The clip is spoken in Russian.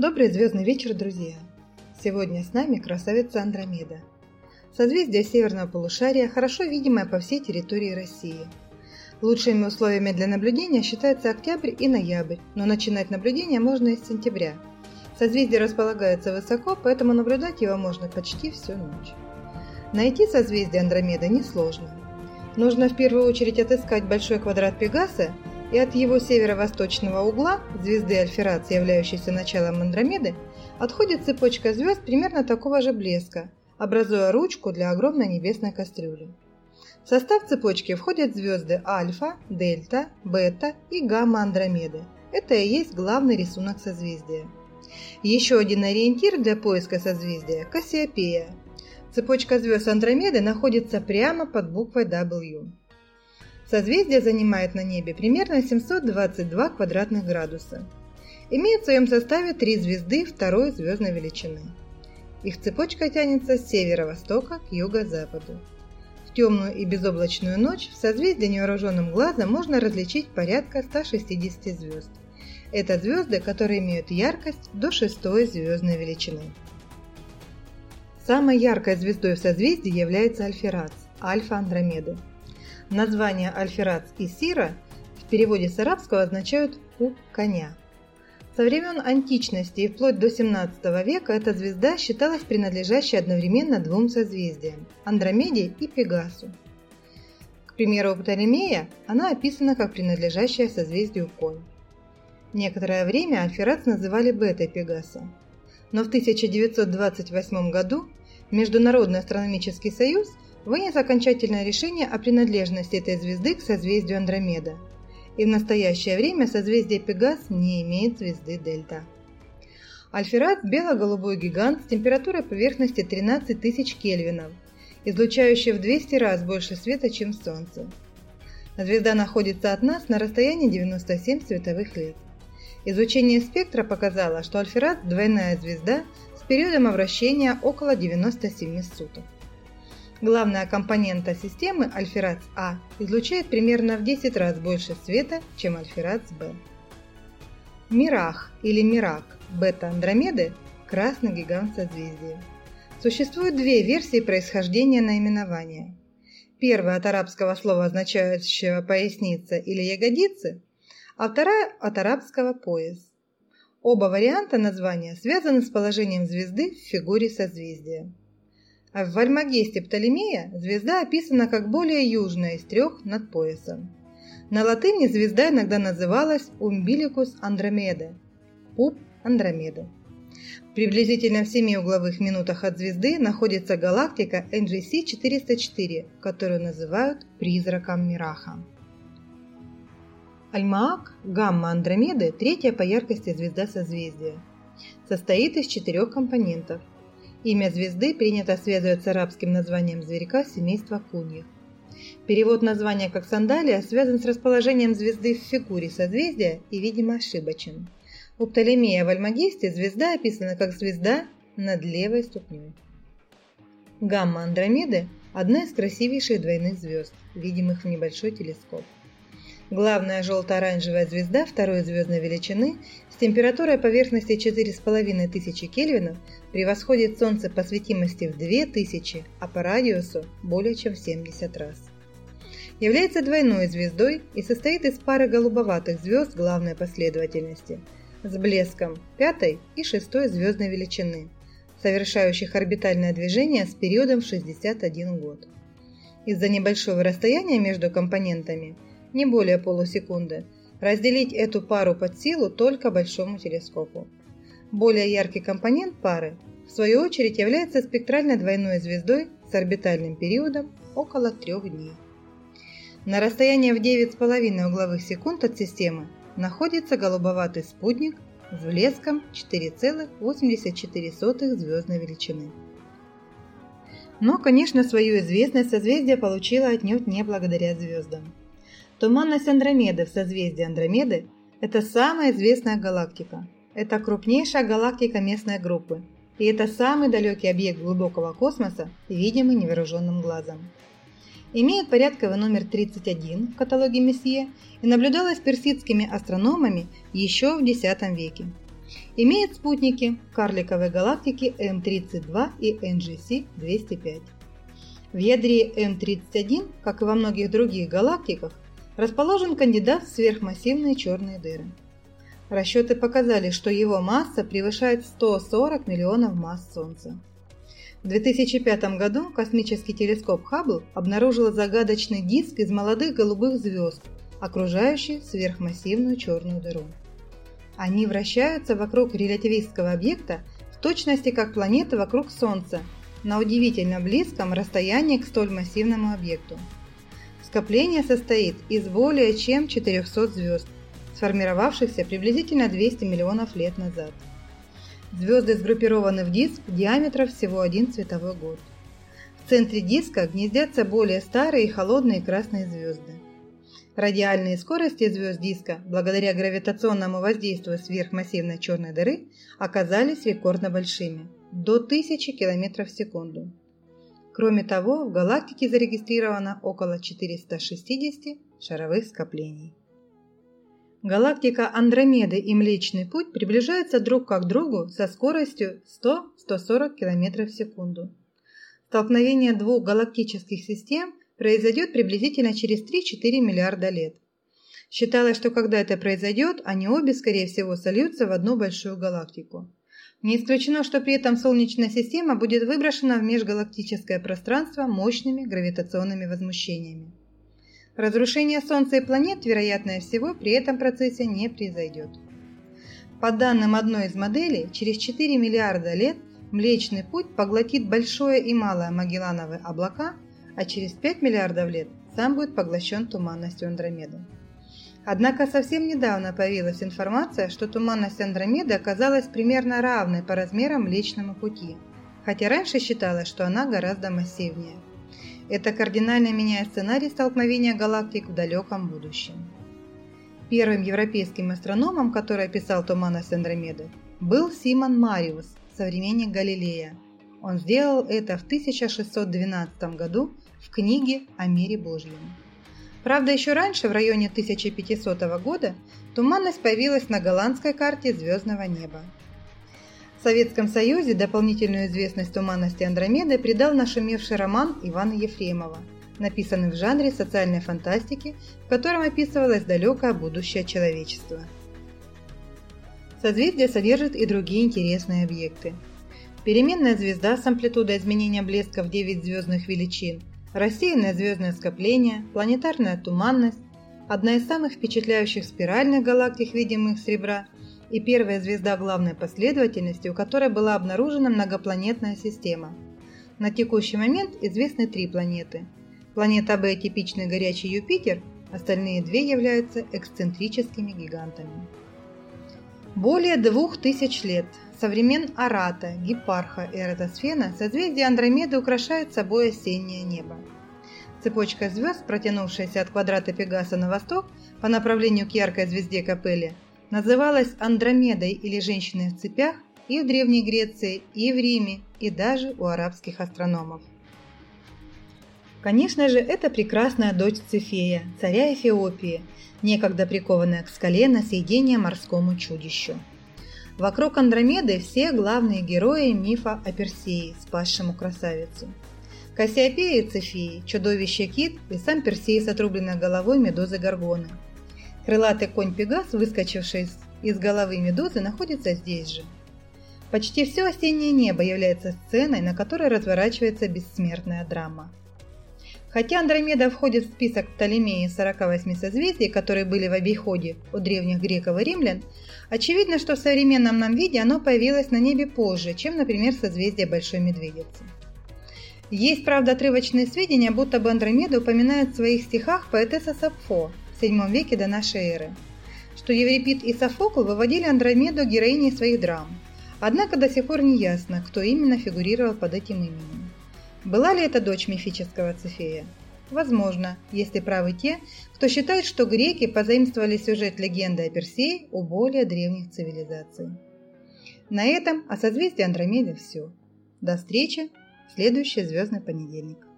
Добрый звездный вечер, друзья! Сегодня с нами красавица Андромеда. Созвездие северного полушария хорошо видимое по всей территории России. Лучшими условиями для наблюдения считаются октябрь и ноябрь, но начинать наблюдение можно из сентября. Созвездие располагается высоко, поэтому наблюдать его можно почти всю ночь. Найти созвездие Андромеда несложно. Нужно в первую очередь отыскать большой квадрат Пегаса и от его северо-восточного угла, звезды Альферации, являющейся началом Андромеды, отходит цепочка звезд примерно такого же блеска, образуя ручку для огромной небесной кастрюли. В состав цепочки входят звезды Альфа, Дельта, Бета и Гамма Андромеды. Это и есть главный рисунок созвездия. Еще один ориентир для поиска созвездия – Кассиопея. Цепочка звезд Андромеды находится прямо под буквой W. Созвездие занимает на небе примерно 722 квадратных градуса. Имеет в своем составе три звезды второй звездной величины. Их цепочка тянется с северо-востока к юго-западу. В темную и безоблачную ночь в созвездии невооруженным глазом можно различить порядка 160 звезд. Это звезды, которые имеют яркость до шестой звездной величины. Самой яркой звездой в созвездии является Альферац, альфа Андромеды – Названия Альферац и Сира в переводе с арабского означают «у коня». Со времен античности и вплоть до 17 века эта звезда считалась принадлежащей одновременно двум созвездиям – Андромеде и Пегасу. К примеру, у Птолемея она описана как принадлежащая созвездию Конь. Некоторое время Альферац называли бетой Пегаса. Но в 1928 году Международный астрономический союз – вынес окончательное решение о принадлежности этой звезды к созвездию Андромеда. И в настоящее время созвездие Пегас не имеет звезды Дельта. Альферат – бело-голубой гигант с температурой поверхности 13 тысяч кельвинов, излучающий в 200 раз больше света, чем Солнце. Звезда находится от нас на расстоянии 97 световых лет. Изучение спектра показало, что Альферат – двойная звезда с периодом обращения около 97 суток. Главная компонента системы Альферац-А излучает примерно в 10 раз больше света, чем Альферац-Б. Мирах или Мирак бета-Андромеды – красный гигант созвездия. Существует две версии происхождения наименования. Первая от арабского слова, означающего «поясница» или «ягодицы», а вторая от арабского «пояс». Оба варианта названия связаны с положением звезды в фигуре созвездия. А в Альмагесте Птолемея звезда описана как более южная из трех над поясом. На латыни звезда иногда называлась Умбиликус Андромеды – пуп Андромеды. Приблизительно в 7 угловых минутах от звезды находится галактика NGC 404, которую называют призраком Мираха. Альмаак, гамма Андромеды, третья по яркости звезда созвездия. Состоит из четырех компонентов – Имя звезды принято связывать с арабским названием зверька семейства куньев. Перевод названия как сандалия связан с расположением звезды в фигуре созвездия и, видимо, ошибочен. У Птолемея в Альмагесте звезда описана как звезда над левой ступней. Гамма Андромеды – одна из красивейших двойных звезд, видимых в небольшой телескоп. Главная желто-оранжевая звезда второй звездной величины с температурой поверхности 4500 кельвинов превосходит Солнце по светимости в 2000, а по радиусу более чем в 70 раз. Является двойной звездой и состоит из пары голубоватых звезд главной последовательности с блеском пятой и шестой звездной величины, совершающих орбитальное движение с периодом в 61 год. Из-за небольшого расстояния между компонентами – не более полусекунды. Разделить эту пару под силу только большому телескопу. Более яркий компонент пары, в свою очередь, является спектрально двойной звездой с орбитальным периодом около трех дней. На расстоянии в 9,5 угловых секунд от системы находится голубоватый спутник с блеском 4,84 звездной величины. Но, конечно, свою известность созвездие получило отнюдь не благодаря звездам. Туманность Андромеды в созвездии Андромеды – это самая известная галактика. Это крупнейшая галактика местной группы. И это самый далекий объект глубокого космоса, видимый невооруженным глазом. Имеет порядковый номер 31 в каталоге Месье и наблюдалась персидскими астрономами еще в X веке. Имеет спутники карликовой галактики М32 и NGC-205. В ядре М31, как и во многих других галактиках, расположен кандидат в сверхмассивные черные дыры. Расчеты показали, что его масса превышает 140 миллионов масс Солнца. В 2005 году космический телескоп Хаббл обнаружил загадочный диск из молодых голубых звезд, окружающий сверхмассивную черную дыру. Они вращаются вокруг релятивистского объекта в точности как планеты вокруг Солнца на удивительно близком расстоянии к столь массивному объекту. Скопление состоит из более чем 400 звезд, сформировавшихся приблизительно 200 миллионов лет назад. Звезды сгруппированы в диск диаметром всего один световой год. В центре диска гнездятся более старые и холодные красные звезды. Радиальные скорости звезд диска, благодаря гравитационному воздействию сверхмассивной черной дыры, оказались рекордно большими – до 1000 км в секунду. Кроме того, в галактике зарегистрировано около 460 шаровых скоплений. Галактика Андромеды и Млечный Путь приближаются друг к другу со скоростью 100-140 км в секунду. Столкновение двух галактических систем произойдет приблизительно через 3-4 миллиарда лет. Считалось, что когда это произойдет, они обе, скорее всего, сольются в одну большую галактику. Не исключено, что при этом Солнечная система будет выброшена в межгалактическое пространство мощными гравитационными возмущениями. Разрушение Солнца и планет, вероятнее всего, при этом процессе не произойдет. По данным одной из моделей, через 4 миллиарда лет Млечный Путь поглотит Большое и Малое Магеллановые облака, а через 5 миллиардов лет сам будет поглощен туманностью Андромеды. Однако совсем недавно появилась информация, что туманность Андромеды оказалась примерно равной по размерам Млечному Пути, хотя раньше считалось, что она гораздо массивнее – это кардинально меняет сценарий столкновения галактик в далеком будущем. Первым европейским астрономом, который описал туманность Андромеды, был Симон Мариус, современник Галилея. Он сделал это в 1612 году в книге о мире Божьем. Правда, еще раньше, в районе 1500 года, туманность появилась на голландской карте звездного неба. В Советском Союзе дополнительную известность туманности Андромеды придал нашумевший роман Ивана Ефремова, написанный в жанре социальной фантастики, в котором описывалось далекое будущее человечества. Созвездие содержит и другие интересные объекты. Переменная звезда с амплитудой изменения блеска в 9 звездных величин, рассеянное звездное скопление, планетарная туманность, одна из самых впечатляющих спиральных галактик, видимых с ребра – и первая звезда главной последовательности, у которой была обнаружена многопланетная система. На текущий момент известны три планеты. Планета Б – типичный горячий Юпитер, остальные две являются эксцентрическими гигантами. Более двух тысяч лет со времен Арата, Гипарха и Эратосфена созвездие Андромеды украшает собой осеннее небо. Цепочка звезд, протянувшаяся от квадрата Пегаса на восток по направлению к яркой звезде Капелли, называлась Андромедой или женщиной в цепях и в Древней Греции, и в Риме, и даже у арабских астрономов. Конечно же, это прекрасная дочь Цефея, царя Эфиопии, некогда прикованная к скале на съедение морскому чудищу. Вокруг Андромеды все главные герои мифа о Персее, спасшему красавицу. Кассиопея и Цефеи, чудовище-кит и сам Персей с отрубленной головой медузы Горгоны – Крылатый конь Пегас, выскочивший из головы медузы, находится здесь же. Почти все осеннее небо является сценой, на которой разворачивается бессмертная драма. Хотя Андромеда входит в список Птолемея 48 созвездий, которые были в обиходе у древних греков и римлян, очевидно, что в современном нам виде оно появилось на небе позже, чем, например, созвездие Большой Медведицы. Есть, правда, отрывочные сведения, будто бы Андромеду упоминает в своих стихах поэтесса Сапфо, VII веке до нашей эры, что Еврипид и Софокл выводили Андромеду героиней своих драм. Однако до сих пор не ясно, кто именно фигурировал под этим именем. Была ли это дочь мифического Цефея? Возможно, если правы те, кто считает, что греки позаимствовали сюжет легенды о Персее у более древних цивилизаций. На этом о созвездии Андромеды все. До встречи в следующий звездный понедельник.